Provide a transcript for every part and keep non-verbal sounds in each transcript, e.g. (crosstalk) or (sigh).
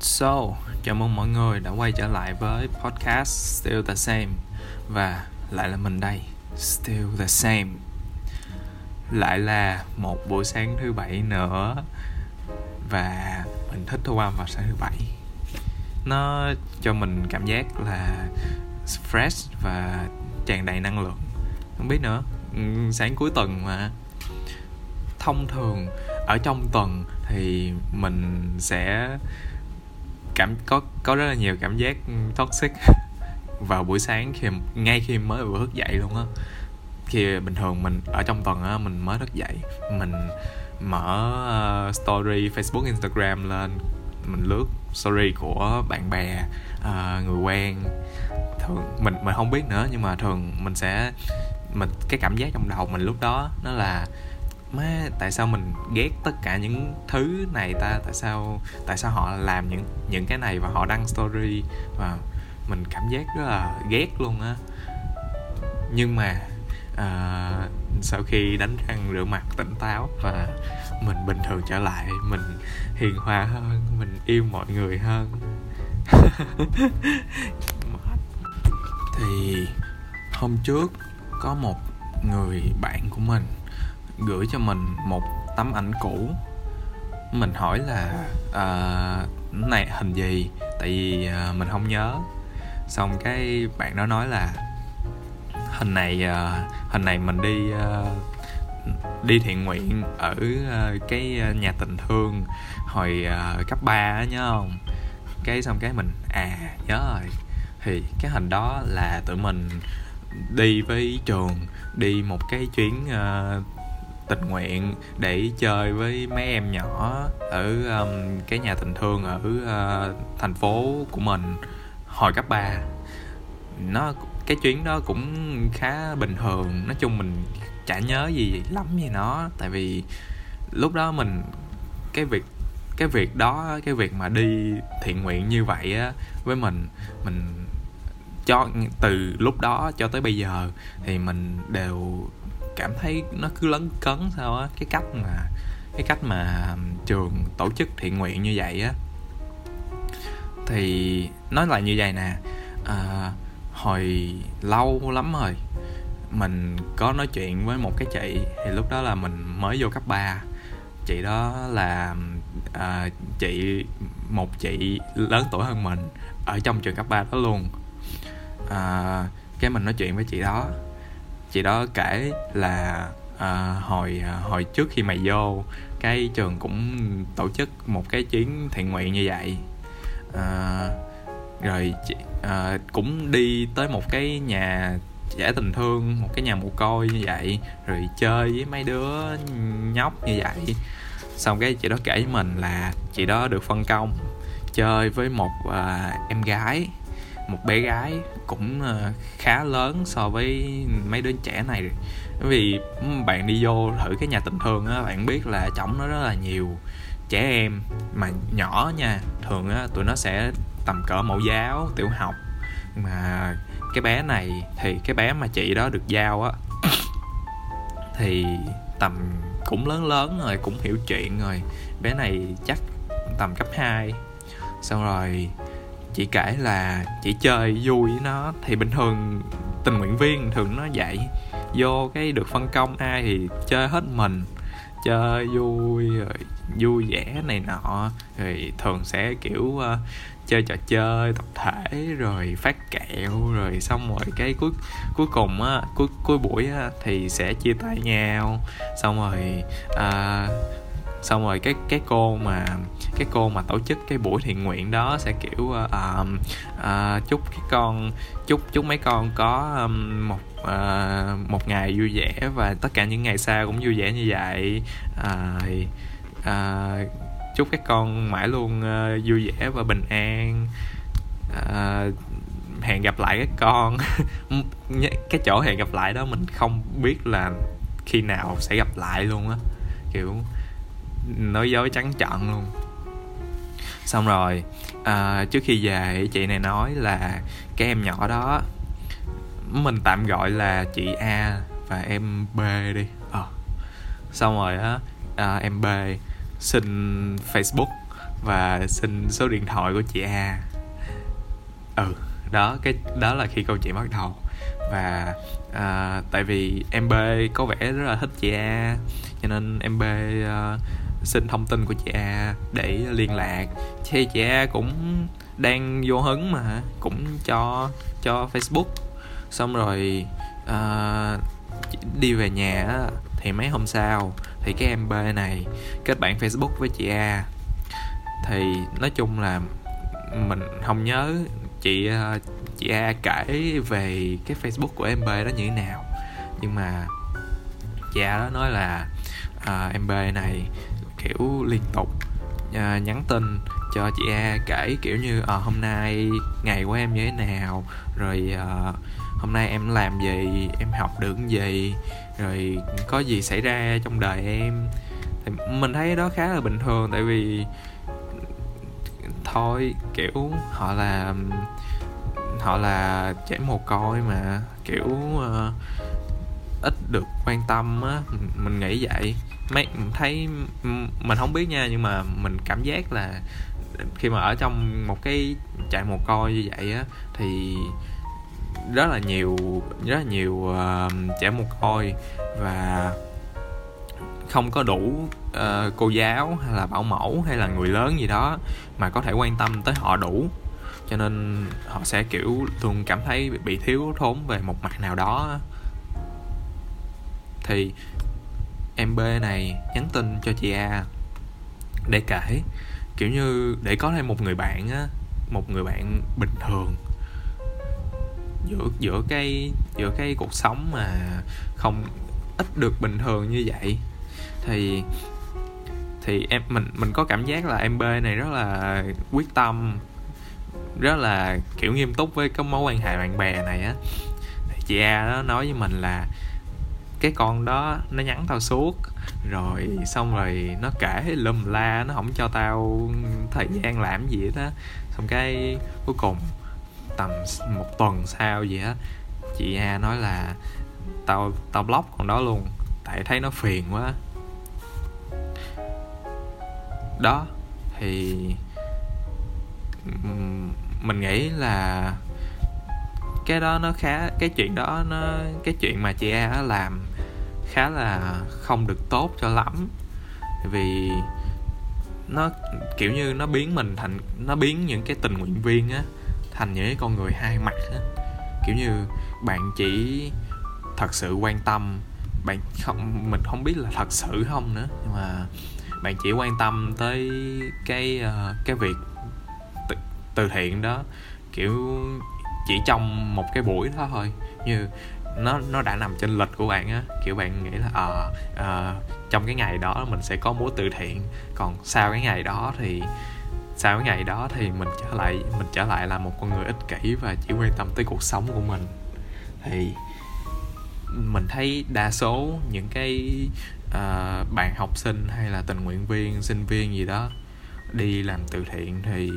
So, chào mừng mọi người đã quay trở lại với podcast Still the Same. Và lại là mình đây, Still the Same. Lại là một buổi sáng thứ bảy nữa. Và mình thích thu âm vào sáng thứ bảy. Nó cho mình cảm giác là fresh và tràn đầy năng lượng. Không biết nữa, ừ, sáng cuối tuần mà. Thông thường ở trong tuần thì mình sẽ cảm có có rất là nhiều cảm giác ừ, toxic (laughs) vào buổi sáng khi ngay khi mới vừa thức dậy luôn á. Khi bình thường mình ở trong tuần á mình mới thức dậy mình mở uh, story Facebook Instagram lên mình lướt story của bạn bè uh, người quen. Thường mình mình không biết nữa nhưng mà thường mình sẽ mình cái cảm giác trong đầu mình lúc đó nó là má tại sao mình ghét tất cả những thứ này ta? Tại sao tại sao họ làm những những cái này và họ đăng story và mình cảm giác rất là ghét luôn á. Nhưng mà uh, sau khi đánh răng rửa mặt tỉnh táo và mình bình thường trở lại mình hiền hòa hơn mình yêu mọi người hơn. (laughs) Thì hôm trước có một người bạn của mình gửi cho mình một tấm ảnh cũ. Mình hỏi là uh, này hình gì? Tại vì uh, mình không nhớ. Xong cái bạn đó nói là hình này uh, hình này mình đi uh, đi thiện nguyện ở uh, cái nhà tình thương hồi uh, cấp 3 á nhớ không? Cái xong cái mình à nhớ rồi. Thì cái hình đó là tụi mình đi với trường đi một cái chuyến uh, tình nguyện để chơi với mấy em nhỏ ở um, cái nhà tình thương ở uh, thành phố của mình hồi cấp 3 nó cái chuyến đó cũng khá bình thường nói chung mình chả nhớ gì lắm về nó tại vì lúc đó mình cái việc cái việc đó cái việc mà đi thiện nguyện như vậy á với mình mình cho từ lúc đó cho tới bây giờ thì mình đều cảm thấy nó cứ lấn cấn sao á. Cái cách mà cái cách mà trường tổ chức thiện nguyện như vậy á thì nói là như vậy nè à, hồi lâu lắm rồi mình có nói chuyện với một cái chị thì lúc đó là mình mới vô cấp 3 chị đó là à, chị một chị lớn tuổi hơn mình ở trong trường cấp 3 đó luôn. À, cái mình nói chuyện với chị đó chị đó kể là à, hồi à, hồi trước khi mày vô cái trường cũng tổ chức một cái chuyến thiện nguyện như vậy. À, rồi chị, à, cũng đi tới một cái nhà trẻ tình thương một cái nhà mồ côi như vậy rồi chơi với mấy đứa nhóc như vậy. Xong cái chị đó kể với mình là chị đó được phân công chơi với một à, em gái một bé gái cũng ờ, khá lớn so với mấy đứa trẻ này. Bởi vì bạn đi vô thử cái nhà tình thương á, bạn biết là trong nó rất là nhiều trẻ em mà nhỏ nha. Thường á, tụi nó sẽ tầm cỡ mẫu giáo, tiểu học. Mà cái bé này thì cái bé mà chị đó được giao á, (coughs) thì tầm cũng lớn lớn rồi, cũng hiểu chuyện rồi. Bé này chắc tầm cấp 2 xong rồi chị kể là chị chơi vui với nó. Thì bình thường tình nguyện viên thường nó dạy vô cái được phân công ai thì chơi hết mình chơi vui rồi vui vẻ này nọ. Rồi thường sẽ kiểu uh, chơi trò chơi tập thể rồi phát kẹo rồi xong rồi cái cuối cuối cùng á cuối cuối buổi á thì sẽ chia tay nhau. Xong rồi uh, xong rồi cái cái cô mà cái cô mà tổ chức cái buổi thiện nguyện đó sẽ kiểu uh, uh, chúc cái con chúc chúc mấy con có um, một uh, một ngày vui vẻ và tất cả những ngày sau cũng vui vẻ như vậy. Uh, uh, chúc các con mãi luôn uh, vui vẻ và bình an. Uh, hẹn gặp lại các con. (laughs) Cái chỗ hẹn gặp lại đó mình không biết là khi nào sẽ gặp lại luôn á. Kiểu nói dối trắng trợn luôn. Xong rồi à, trước khi về chị này nói là cái em nhỏ đó mình tạm gọi là chị A và em B đi. Ờ. xong rồi á à, em B xin Facebook và xin số điện thoại của chị A. Ừ đó cái đó là khi câu chuyện bắt đầu. Và à, tại vì em B có vẻ rất là thích chị A cho nên em B uh, xin thông tin của chị A để liên lạc. Thì chị A cũng đang vô hứng mà cũng cho cho Facebook. Xong rồi uh, đi về nhà thì mấy hôm sau thì cái em B này kết bạn Facebook với chị A. Thì nói chung là mình không nhớ chị ờ, chị A kể về cái Facebook của em B đó như thế nào. Nhưng mà chị A đó nói là uh, em B này kiểu liên tục. Uh, nhắn tin cho chị A kể kiểu như uh, hôm nay ngày của em như thế nào? Rồi uh, hôm nay em làm gì? Em học được gì? Rồi có gì xảy ra trong đời em? Thì mình thấy đó khá là bình thường tại vì thôi kiểu họ là họ là trẻ mồ côi mà kiểu uh, ít được quan tâm á. Mình nghĩ vậy. Mấy thấy mình không biết nha nhưng mà mình cảm giác là khi mà ở trong một cái trại mồ côi như vậy á thì rất là nhiều rất là nhiều ờ, uh, trẻ mồ côi và không có đủ uh, cô giáo hay là bảo mẫu hay là người lớn gì đó mà có thể quan tâm tới họ đủ. Cho nên họ sẽ kiểu luôn cảm thấy bị thiếu thốn về một mặt nào đó thì em B này nhắn tin cho chị A. Để kể, kiểu như để có thêm một người bạn á, một người bạn bình thường. Giữa giữa cái giữa cái cuộc sống mà không ít được bình thường như vậy. Thì thì em, mình mình có cảm giác là em B này rất là quyết tâm, rất là, kiểu, nghiêm túc với cái mối quan hệ bạn bè này á. Chị A đó nói với mình là cái con đó nó nhắn tao suốt. Rồi xong rồi nó kể lùm la, nó không cho tao thời gian làm gì hết á. Xong cái cuối cùng, tầm một tuần sau gì á, chị A nói là tao tao block con đó luôn, tại thấy nó phiền quá. Đó, thì mình nghĩ là cái đó nó khá, cái chuyện đó nó, cái chuyện mà chị A làm khá là không được tốt cho lắm. Vì nó, kiểu như nó biến mình thành, nó biến những cái tình nguyện viên á thành những cái con người hai mặt á. Kiểu như bạn chỉ thật sự quan tâm, bạn không, mình không biết là thật sự không nữa, nhưng mà bạn chỉ quan tâm tới cái ờ, cái việc từ thiện đó. Kiểu chỉ trong một cái buổi đó thôi. Như nó nó đã nằm trên lịch của bạn á. Kiểu bạn nghĩ là ờ à, trong cái ngày đó mình sẽ có múa từ thiện. Còn sau cái ngày đó thì sau cái ngày đó thì mình trở lại mình trở lại là một con người ích kỷ và chỉ quan tâm tới cuộc sống của mình. Thì mình thấy đa số những cái uh, bạn học sinh hay là tình nguyện viên sinh viên gì đó đi làm từ thiện thì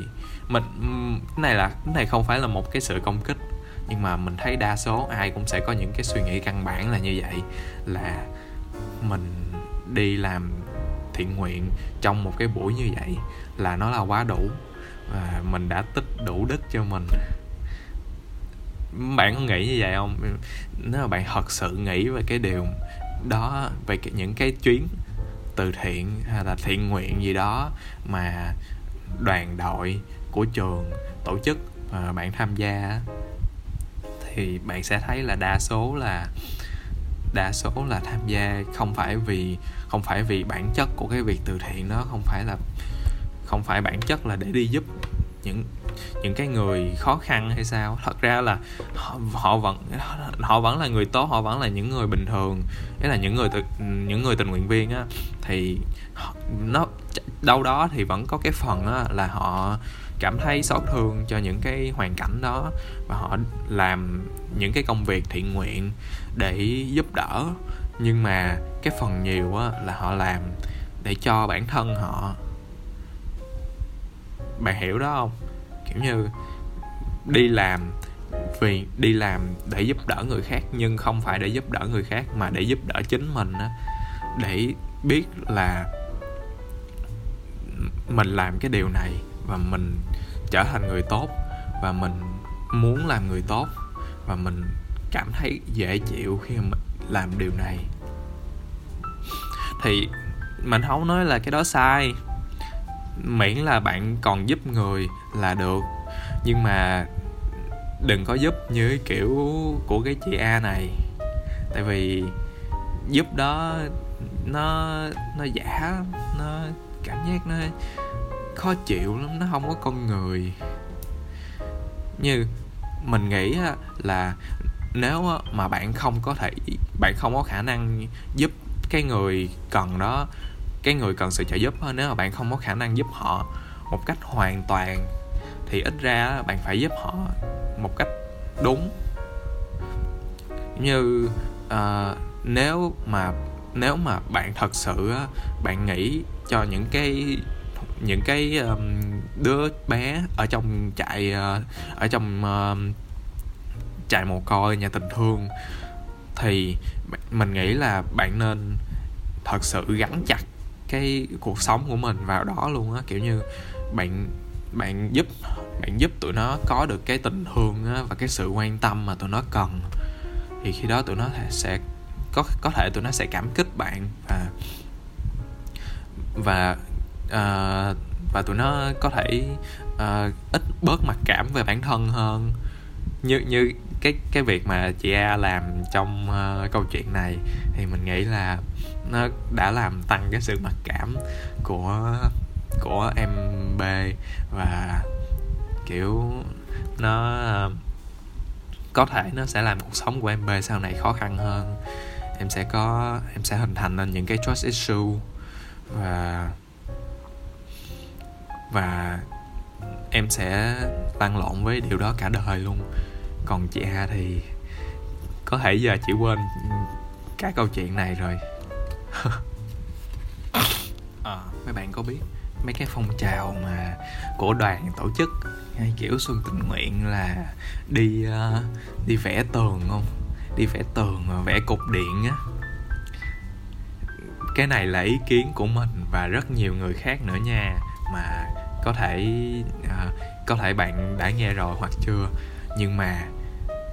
mình, cái này là, cái này không phải là một cái sự công kích, nhưng mà mình thấy đa số ai cũng sẽ có những cái suy nghĩ căn bản là như vậy, là mình đi làm thiện nguyện trong một cái buổi như vậy là nó là quá đủ và mình đã tích đủ đức cho mình. Bạn có nghĩ như vậy không? Nếu mà bạn thật sự nghĩ về cái điều đó, về những cái chuyến từ thiện hay là thiện nguyện gì đó mà đoàn đội của trường tổ chức mà bạn tham gia thì bạn sẽ thấy là đa số là, đa số là tham gia không phải vì, không phải vì bản chất của cái việc từ thiện đó, không phải là, không phải bản chất là để đi giúp những những cái người khó khăn hay sao? Thật ra là họ, họ vẫn họ vẫn là người tốt họ vẫn là những người bình thường. Đấy là những người tự, những người tình nguyện viên á thì nó đâu đó thì vẫn có cái phần á là họ cảm thấy xót thương cho những cái hoàn cảnh đó và họ làm những cái công việc thiện nguyện để giúp đỡ. Nhưng mà cái phần nhiều á là họ làm để cho bản thân họ bạn hiểu đó không? Kiểu như đi làm vì đi làm để giúp đỡ người khác, nhưng không phải để giúp đỡ người khác mà để giúp đỡ chính mình á. Để biết là mình làm cái điều này và mình trở thành người tốt, và mình muốn làm người tốt, và mình cảm thấy dễ chịu khi mà mình làm điều này. Thì mình không nói là cái đó sai miễn là bạn còn giúp người là được. Nhưng mà đừng có giúp như kiểu của cái chị A này. Tại vì giúp đó nó nó giả, nó cảm giác nó khó chịu lắm, nó không có con người. Như mình nghĩ là nếu mà bạn không có thể, bạn không có khả năng giúp cái người cần đó cái người cần sự trợ giúp nếu mà bạn không có khả năng giúp họ một cách hoàn toàn thì ít ra bạn phải giúp họ một cách đúng. Như uh, nếu mà nếu mà bạn thật sự bạn nghĩ cho những cái những cái um, đứa bé ở trong trại uh, ở trong uh, trại mồ côi nhà tình thương thì mình nghĩ là bạn nên thật sự gắn chặt cái cuộc sống của mình vào đó luôn á. Kiểu như bạn bạn giúp bạn giúp tụi nó có được cái tình thương á, và cái sự quan tâm mà tụi nó cần thì khi đó tụi nó sẽ có có thể tụi nó sẽ cảm kích bạn và và uh, và tụi nó có thể uh, ít bớt mặc cảm về bản thân hơn. Như như cái cái việc mà chị A làm trong uh, câu chuyện này thì mình nghĩ là nó đã làm tăng cái sự mặc cảm của của em B và kiểu nó uh, có thể nó sẽ làm cuộc sống của em B sau này khó khăn hơn. Em sẽ có em sẽ hình thành nên những cái trust issue và và em sẽ lăn lộn với điều đó cả đời luôn còn chị A thì có thể giờ chị quên cả câu chuyện này rồi. (laughs) À, mấy bạn có biết mấy cái phong trào mà của đoàn tổ chức hay kiểu xuân tình nguyện là đi uh, đi vẽ tường không? Đi vẽ tường vẽ cục điện á. Cái này là ý kiến của mình và rất nhiều người khác nữa nha mà có thể uh, có thể bạn đã nghe rồi hoặc chưa. Nhưng mà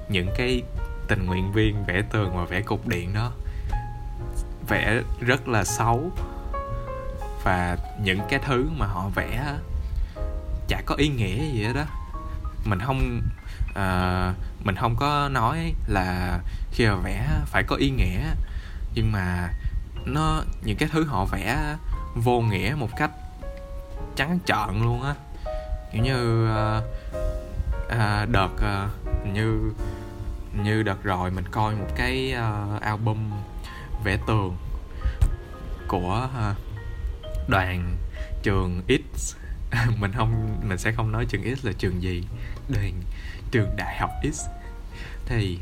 những cái tình nguyện viên vẽ tường và vẽ cục điện đó vẽ rất là xấu. Và những cái thứ mà họ vẽ chả có ý nghĩa gì hết đó mình không uh, mình không có nói là khi mà vẽ phải có ý nghĩa nhưng mà nó những cái thứ họ vẽ vô nghĩa một cách trắng trợn luôn á. Kiểu như uh, uh, đợt uh, như như đợt rồi mình coi một cái uh, album vẽ tường của uh, đoàn trường X. (laughs) Mình không mình sẽ không nói trường X là trường gì đoàn trường đại học X. Thì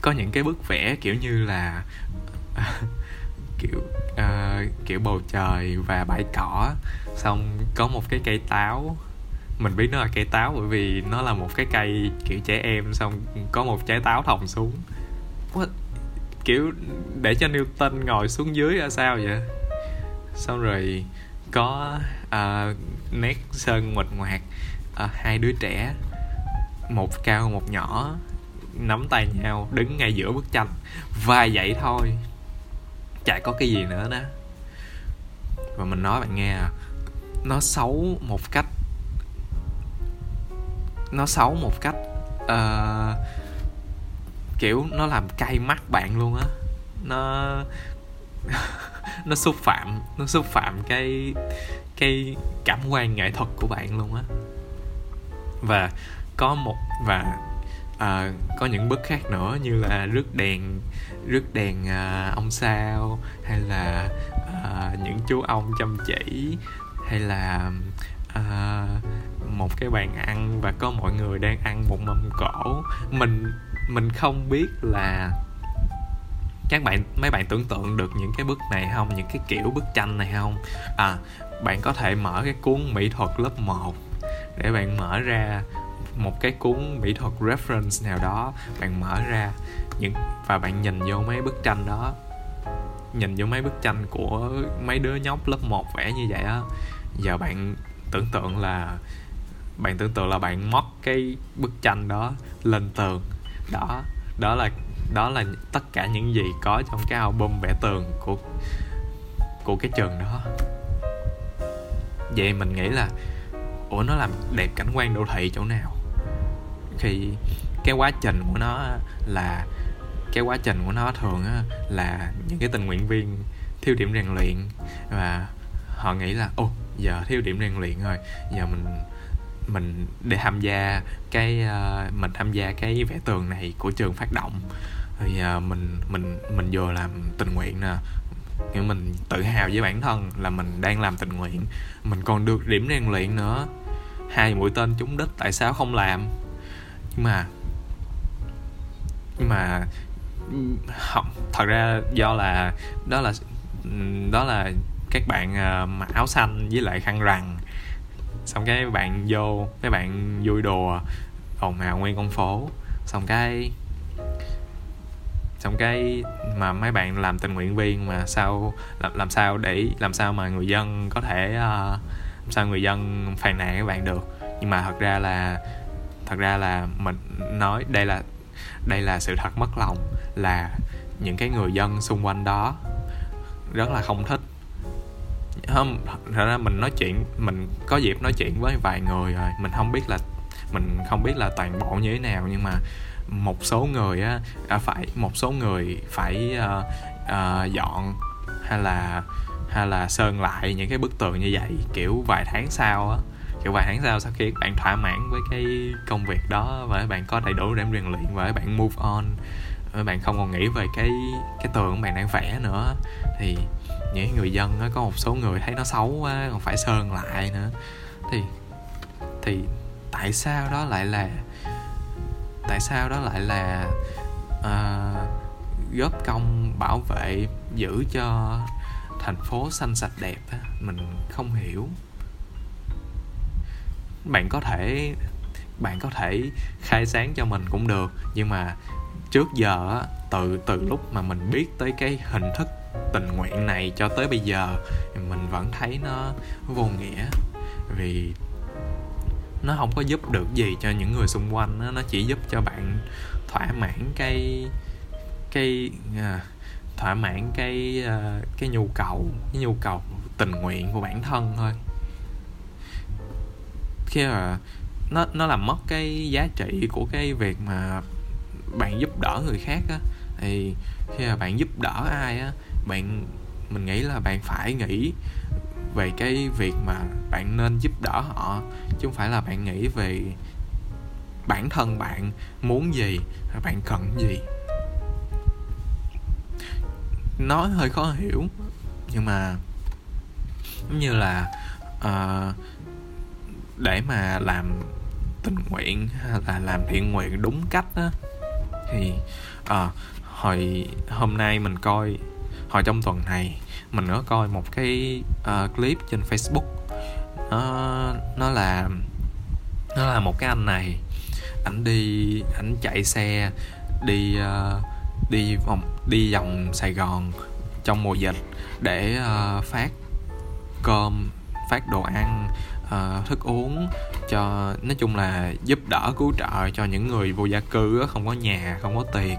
có những cái bức vẽ kiểu như là (laughs) kiểu uh, kiểu bầu trời và bãi cỏ xong có một cái cây táo mình biết nó là cây táo bởi vì nó là một cái cây kiểu trẻ em xong có một trái táo thòng xuống. What? kiểu để cho Newton ngồi xuống dưới ra sao vậy? Xong rồi có uh, nét sơn nguệch ngoạc uh, hai đứa trẻ một cao một nhỏ nắm tay nhau đứng ngay giữa bức tranh và vậy thôi. Chả có cái gì nữa đó. Và mình nói bạn nghe à, nó xấu một cách nó xấu một cách uh, kiểu nó làm cay mắt bạn luôn á. Nó (laughs) nó xúc phạm nó xúc phạm cái cái cảm quan nghệ thuật của bạn luôn á. Và có một và à, có những bức khác nữa như là rước đèn rước đèn à, ông sao hay là à, những chú ông chăm chỉ hay là à, một cái bàn ăn và có mọi người đang ăn một mâm cổ mình mình không biết là các bạn, mấy bạn tưởng tượng được những cái bức này không? Những cái kiểu bức tranh này không? À bạn có thể mở cái cuốn mỹ thuật lớp 1 để bạn mở ra một cái cuốn mỹ thuật reference nào đó. Bạn mở ra những, và bạn nhìn vô mấy bức tranh đó. Nhìn vô mấy bức tranh của mấy đứa nhóc lớp 1 vẽ như vậy á. Giờ bạn tưởng tượng là bạn tưởng tượng là bạn móc cái bức tranh đó lên tường. Đó đó là đó là tất cả những gì có trong cái album vẽ tường của của cái trường đó. Vậy mình nghĩ là, ủa, nó làm đẹp cảnh quan đô thị chỗ nào? Khi cái quá trình của nó là, cái quá trình của nó thường là những cái tình nguyện viên thiếu điểm rèn luyện và họ nghĩ là ô giờ thiếu điểm rèn luyện rồi, giờ mình mình để tham gia cái uh, mình tham gia cái vẽ tường này của trường phát động. Thì uh, mình mình mình vừa làm tình nguyện nè. Nhưng mình tự hào với bản thân là mình đang làm tình nguyện. Mình còn được điểm rèn luyện nữa. Hai mũi tên trúng đích tại sao không làm? Nhưng mà nhưng mà không thật ra do là đó là đó là các bạn ờ, uh, mặc áo xanh với lại khăn rằn xong cái bạn vô mấy bạn vui đùa ồn ào nguyên con phố. Xong cái xong cái mà mấy bạn làm tình nguyện viên mà sao làm, làm sao để làm sao mà người dân có thể uh, làm sao người dân phàn nàn các bạn được. Nhưng mà thật ra là thật ra là mình nói đây là đây là sự thật mất lòng là những cái người dân xung quanh đó rất là không thích không thật ra mình nói chuyện mình có dịp nói chuyện với vài người rồi. Mình không biết là mình không biết là toàn bộ như thế nào nhưng mà một số người á à, phải một số người phải uh, uh, dọn hay là hay là sơn lại những cái bức tường như vậy kiểu vài tháng sau á. Kiểu vài tháng sau sau khi các bạn thỏa mãn với cái công việc đó và các bạn có đầy đủ để rèn luyện và các bạn move on các bạn không còn nghĩ về cái cái tường bạn đang vẽ nữa thì những người dân á có một số người thấy nó xấu quá còn phải sơn lại nữa. Thì thì tại sao đó lại là tại sao đó lại là uh, góp công bảo vệ giữ cho thành phố xanh sạch đẹp á? Mình không hiểu. Bạn có thể bạn có thể khai sáng cho mình cũng được nhưng mà trước giờ từ từ lúc mà mình biết tới cái hình thức tình nguyện này cho tới bây giờ mình vẫn thấy nó vô nghĩa. Vì nó không có giúp được gì cho những người xung quanh nó chỉ giúp cho bạn thỏa mãn cái cái à, thỏa mãn cái à, cái nhu cầu cái nhu cầu tình nguyện của bản thân thôi. Khi mà nó nó làm mất cái giá trị của cái việc mà bạn giúp đỡ người khác á thì khi mà bạn giúp đỡ ai á bạn mình nghĩ là bạn phải nghĩ về cái việc mà bạn nên giúp đỡ họ chứ không phải là bạn nghĩ về bản thân bạn muốn gì bạn cần gì. Nói hơi khó hiểu nhưng mà giống như là uh, để mà làm tình nguyện hay là làm thiện nguyện đúng cách á thì uh, hồi hôm nay mình coi hồi trong tuần này mình có coi một cái uh, clip trên Facebook. Nó nó là nó là một cái anh này ảnh đi ảnh chạy xe đi uh, đi vòng đi vòng Sài Gòn trong mùa dịch để uh, phát cơm phát đồ ăn uh, thức uống cho nói chung là giúp đỡ cứu trợ cho những người vô gia cư không có nhà không có tiền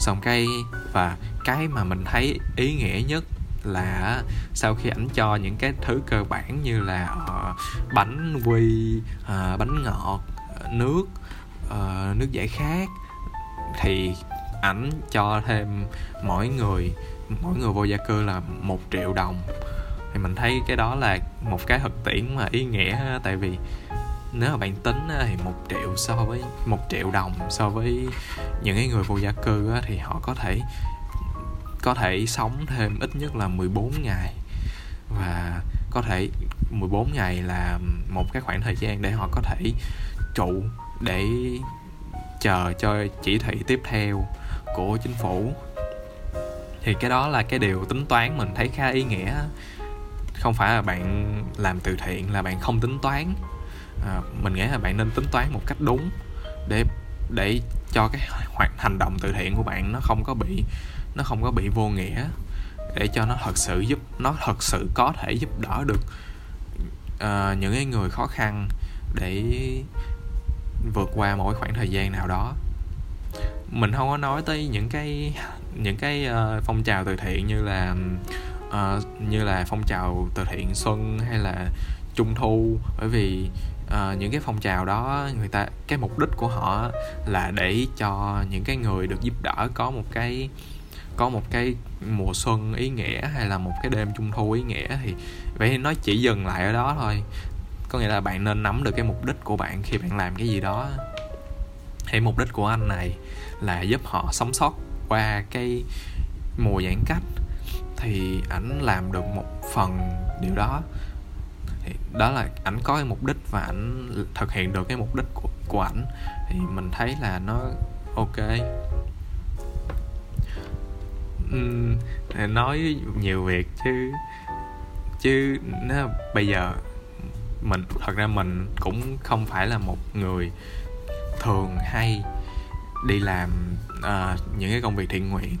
xong cái và cái mà mình thấy ý nghĩa nhất là sau khi ảnh cho những cái thứ cơ bản như là uh, bánh quy uh, bánh ngọt nước uh, nước giải khát thì ảnh cho thêm mỗi người mỗi người vô gia cư là một triệu đồng. Thì mình thấy cái đó là một cái thực tiễn mà ý nghĩa tại vì nếu mà bạn tính thì một triệu so với, một triệu đồng so với những cái người vô gia cư thì họ có thể có thể sống thêm ít nhất là 14 ngày. Và có thể 14 ngày là một cái khoảng thời gian để họ có thể trụ để chờ cho chỉ thị tiếp theo của chính phủ. Thì cái đó là cái điều tính toán mình thấy khá ý nghĩa. Không phải là bạn làm từ thiện, là bạn không tính toán à, mình nghĩ là bạn nên tính toán một cách đúng để để cho cái hoạt hành động từ thiện của bạn nó không có bị nó không có bị vô nghĩa để cho nó thật sự giúp nó thật sự có thể giúp đỡ được uh, những cái người khó khăn để vượt qua mỗi khoảng thời gian nào đó. Mình không có nói tới những cái những cái uh, phong trào từ thiện như là uh, như là phong trào từ thiện xuân hay là trung thu bởi vì uh, những cái phong trào đó người ta cái mục đích của họ là để cho những cái người được giúp đỡ có một cái có một cái mùa xuân ý nghĩa hay là một cái đêm trung thu ý nghĩa thì vậy nó chỉ dừng lại ở đó thôi. Có nghĩa là bạn nên nắm được cái mục đích của bạn khi bạn làm cái gì đó. Thì mục đích của anh này là giúp họ sống sót qua cái mùa giãn cách. Thì ảnh làm được một phần điều đó đó là ảnh có cái mục đích và ảnh thực hiện được cái mục đích của của ảnh. Thì mình thấy là nó ok. Uhm, nói nhiều việc chứ chứ nó bây giờ mình thật ra mình cũng không phải là một người thường hay đi làm uh, những cái công việc thiện nguyện.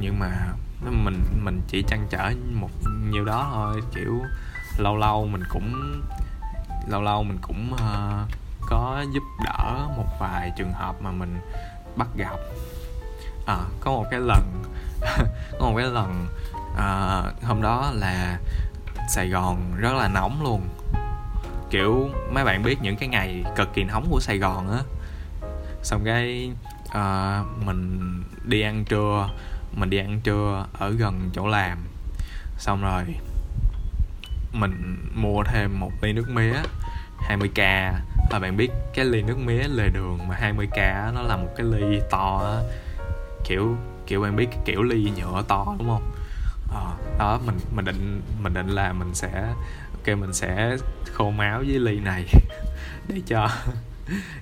Nhưng mà mình mình chỉ chăn trở một nhiêu đó thôi kiểu lâu lâu mình cũng lâu lâu mình cũng uh, có giúp đỡ một vài trường hợp mà mình bắt gặp. À, có một cái lần (laughs) có một cái lần uh, hôm đó là Sài Gòn rất là nóng luôn. Kiểu mấy bạn biết những cái ngày cực kỳ nóng của Sài Gòn á. Xong cái uh, mình đi ăn trưa mình đi ăn trưa ở gần chỗ làm. Xong rồi mình mua thêm một ly nước mía 20k và bạn biết cái ly nước mía lề đường mà 20k nó là một cái ly to á. Kiểu kiểu bạn biết cái kiểu ly nhựa to đúng không? À, đó mình mình định mình định là mình sẽ ok mình sẽ khô máu với ly này (laughs) để cho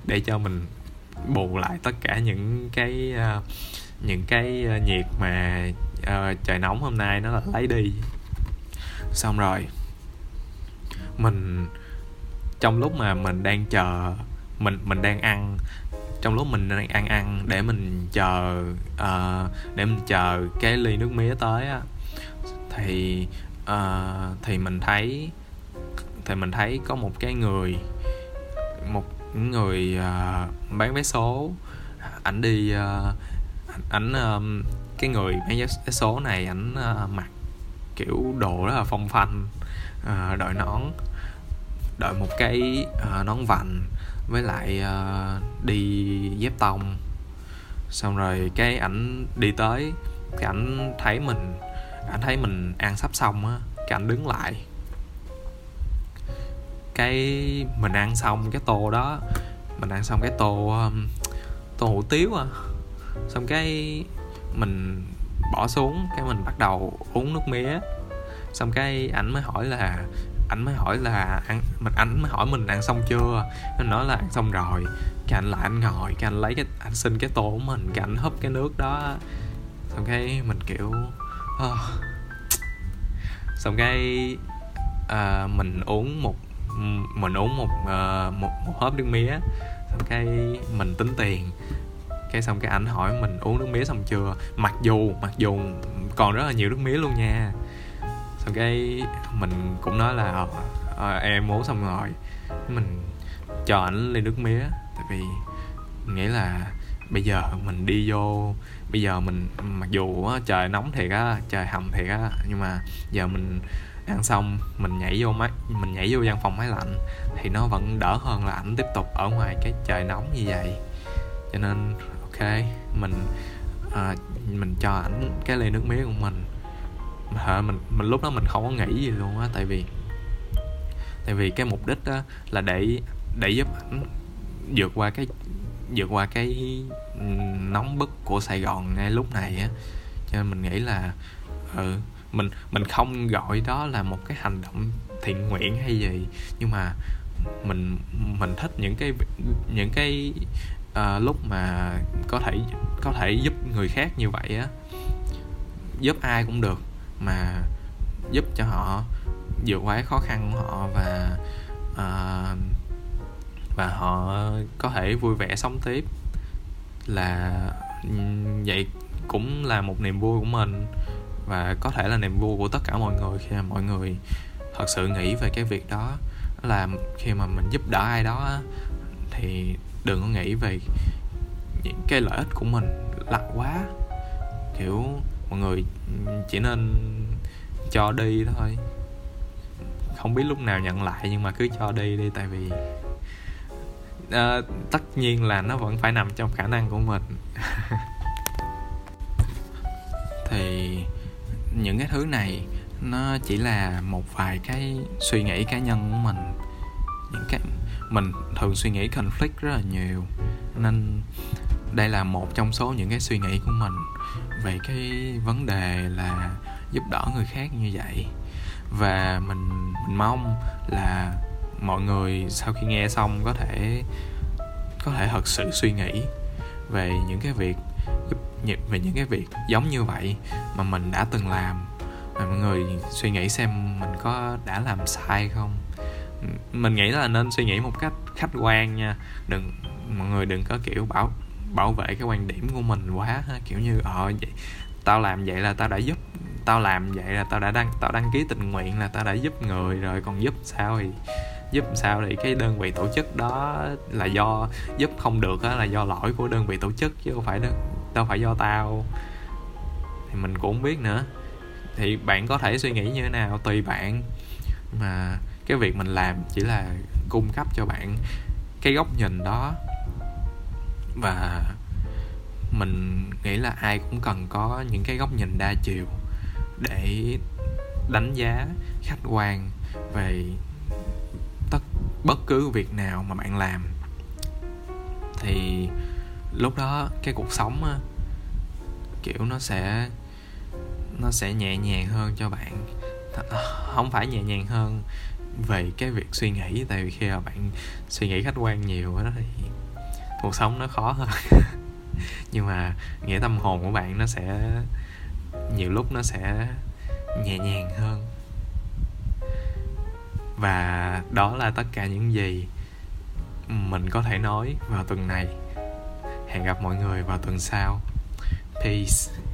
để cho mình bù lại tất cả những cái uh, những cái ờ, nhiệt mà uh, trời nóng hôm nay nó là lấy đi. Xong rồi mình trong lúc mà mình đang chờ mình mình đang ăn trong lúc mình đang ăn ăn để mình chờ uh, để mình chờ cái ly nước mía tới á thì uh, thì mình thấy thì mình thấy có một cái người một người uh, bán vé số. Ảnh đi uh, ảnh um, cái người bán vé số này ảnh uh, mặc kiểu đồ rất là phong phanh. Ờ, uh, đội nón. Đội một cái uh, nón vành với lại uh, đi dép tông. Xong rồi cái ảnh đi tới cái ảnh thấy mình ảnh thấy mình ăn sắp xong á cái ảnh đứng lại. Cái mình ăn xong cái tô đó mình ăn xong cái tô um, tô hủ tiếu à. Xong cái mình bỏ xuống cái mình bắt đầu uống nước mía xong cái ảnh mới hỏi là ảnh mới hỏi là ăn mình ảnh mới hỏi mình ăn xong chưa? Mình nói là ăn xong rồi. Cái anh lại anh ngồi cái anh lấy cái anh xin cái tô của mình cái anh húp cái nước đó. Xong cái mình kiểu oh. xong cái uh, mình uống một mình uống một uh, một một hớp nước mía. Xong cái mình tính tiền. Cái xong cái ảnh hỏi mình uống nước mía xong chưa? Mặc dù mặc dù còn rất là nhiều nước mía luôn nha xong cái mình cũng nói là à, em uống xong rồi. Mình cho ảnh ly nước mía tại vì mình nghĩ là bây giờ mình đi vô bây giờ mình mặc dù trời nóng thiệt á trời hầm thiệt á nhưng mà giờ mình ăn xong mình nhảy vô máy mình nhảy vô văn phòng máy lạnh thì nó vẫn đỡ hơn là ảnh tiếp tục ở ngoài cái trời nóng như vậy. Cho nên ok mình à, mình cho ảnh cái ly nước mía của mình hả? Mình mình lúc đó mình không có nghĩ gì luôn á tại vì tại vì cái mục đích đó là để để giúp ảnh vượt qua cái vượt qua cái ừ, nóng bức của Sài Gòn ngay lúc này á. Cho nên mình nghĩ là ừ mình mình không gọi đó là một cái hành động thiện nguyện hay gì nhưng mà mình mình thích những cái những cái uh, lúc mà có thể có thể giúp người khác như vậy á. Giúp ai cũng được mà giúp cho họ vượt qua khó khăn của họ và uh, và họ có thể vui vẻ sống tiếp. Là ừ, vậy cũng là một niềm vui của mình và có thể là niềm vui của tất cả mọi người khi mà mọi người thật sự nghĩ về cái việc đó. Là khi mà mình giúp đỡ ai đó thì đừng có nghĩ về những cái lợi ích của mình lặt quá. Kiểu mọi người ừ, chỉ nên cho đi thôi. Không biết lúc nào nhận lại nhưng mà cứ cho đi đi tại vì uh, tất nhiên là nó vẫn phải nằm trong khả năng của mình. (laughs) Thì những cái thứ này nó chỉ là một vài cái suy nghĩ cá nhân của mình. Những cái mình thường suy nghĩ conflict rất là nhiều nên đây là một trong số những cái suy nghĩ của mình về cái vấn đề là giúp đỡ người khác như vậy. Và mình, mình mong là mọi người sau khi nghe xong có thể có thể thật sự suy nghĩ về những cái việc về những cái việc giống như vậy mà mình đã từng làm. Và mọi người suy nghĩ xem mình có đã làm sai không? Mình nghĩ là nên suy nghĩ một cách khách quan nha. Đừng mọi người đừng có kiểu bảo bảo vệ cái quan điểm của mình quá kiểu như ờ vậy, tao làm vậy là tao đã giúp, tao làm vậy là tao đã đăng, tao đăng ký tình nguyện là tao đã giúp người rồi, còn giúp sao thì, giúp sao thì cái đơn vị tổ chức đó là do, giúp không được á là do lỗi của đơn vị tổ chức chứ không phải đâu đâu phải do tao. Thì mình cũng không biết nữa. Thì bạn có thể suy nghĩ như thế nào? Tùy bạn. Mà cái việc mình làm chỉ là cung cấp cho bạn cái góc nhìn đó và mình nghĩ là ai cũng cần có những cái góc nhìn đa chiều để đánh giá khách quan về tất, bất cứ việc nào mà bạn làm. Thì lúc đó cái cuộc sống á, kiểu nó sẽ nó sẽ nhẹ nhàng hơn cho bạn. Ờ, không phải nhẹ nhàng hơn về cái việc suy nghĩ, tại vì khi mà bạn suy nghĩ khách quan nhiều đó thì cuộc sống nó khó hơn. (laughs) Nhưng mà nghĩa tâm hồn của bạn nó sẽ, nhiều lúc nó sẽ nhẹ nhàng hơn. Và đó là tất cả những gì mình có thể nói vào tuần này. Hẹn gặp mọi người vào tuần sau. Peace.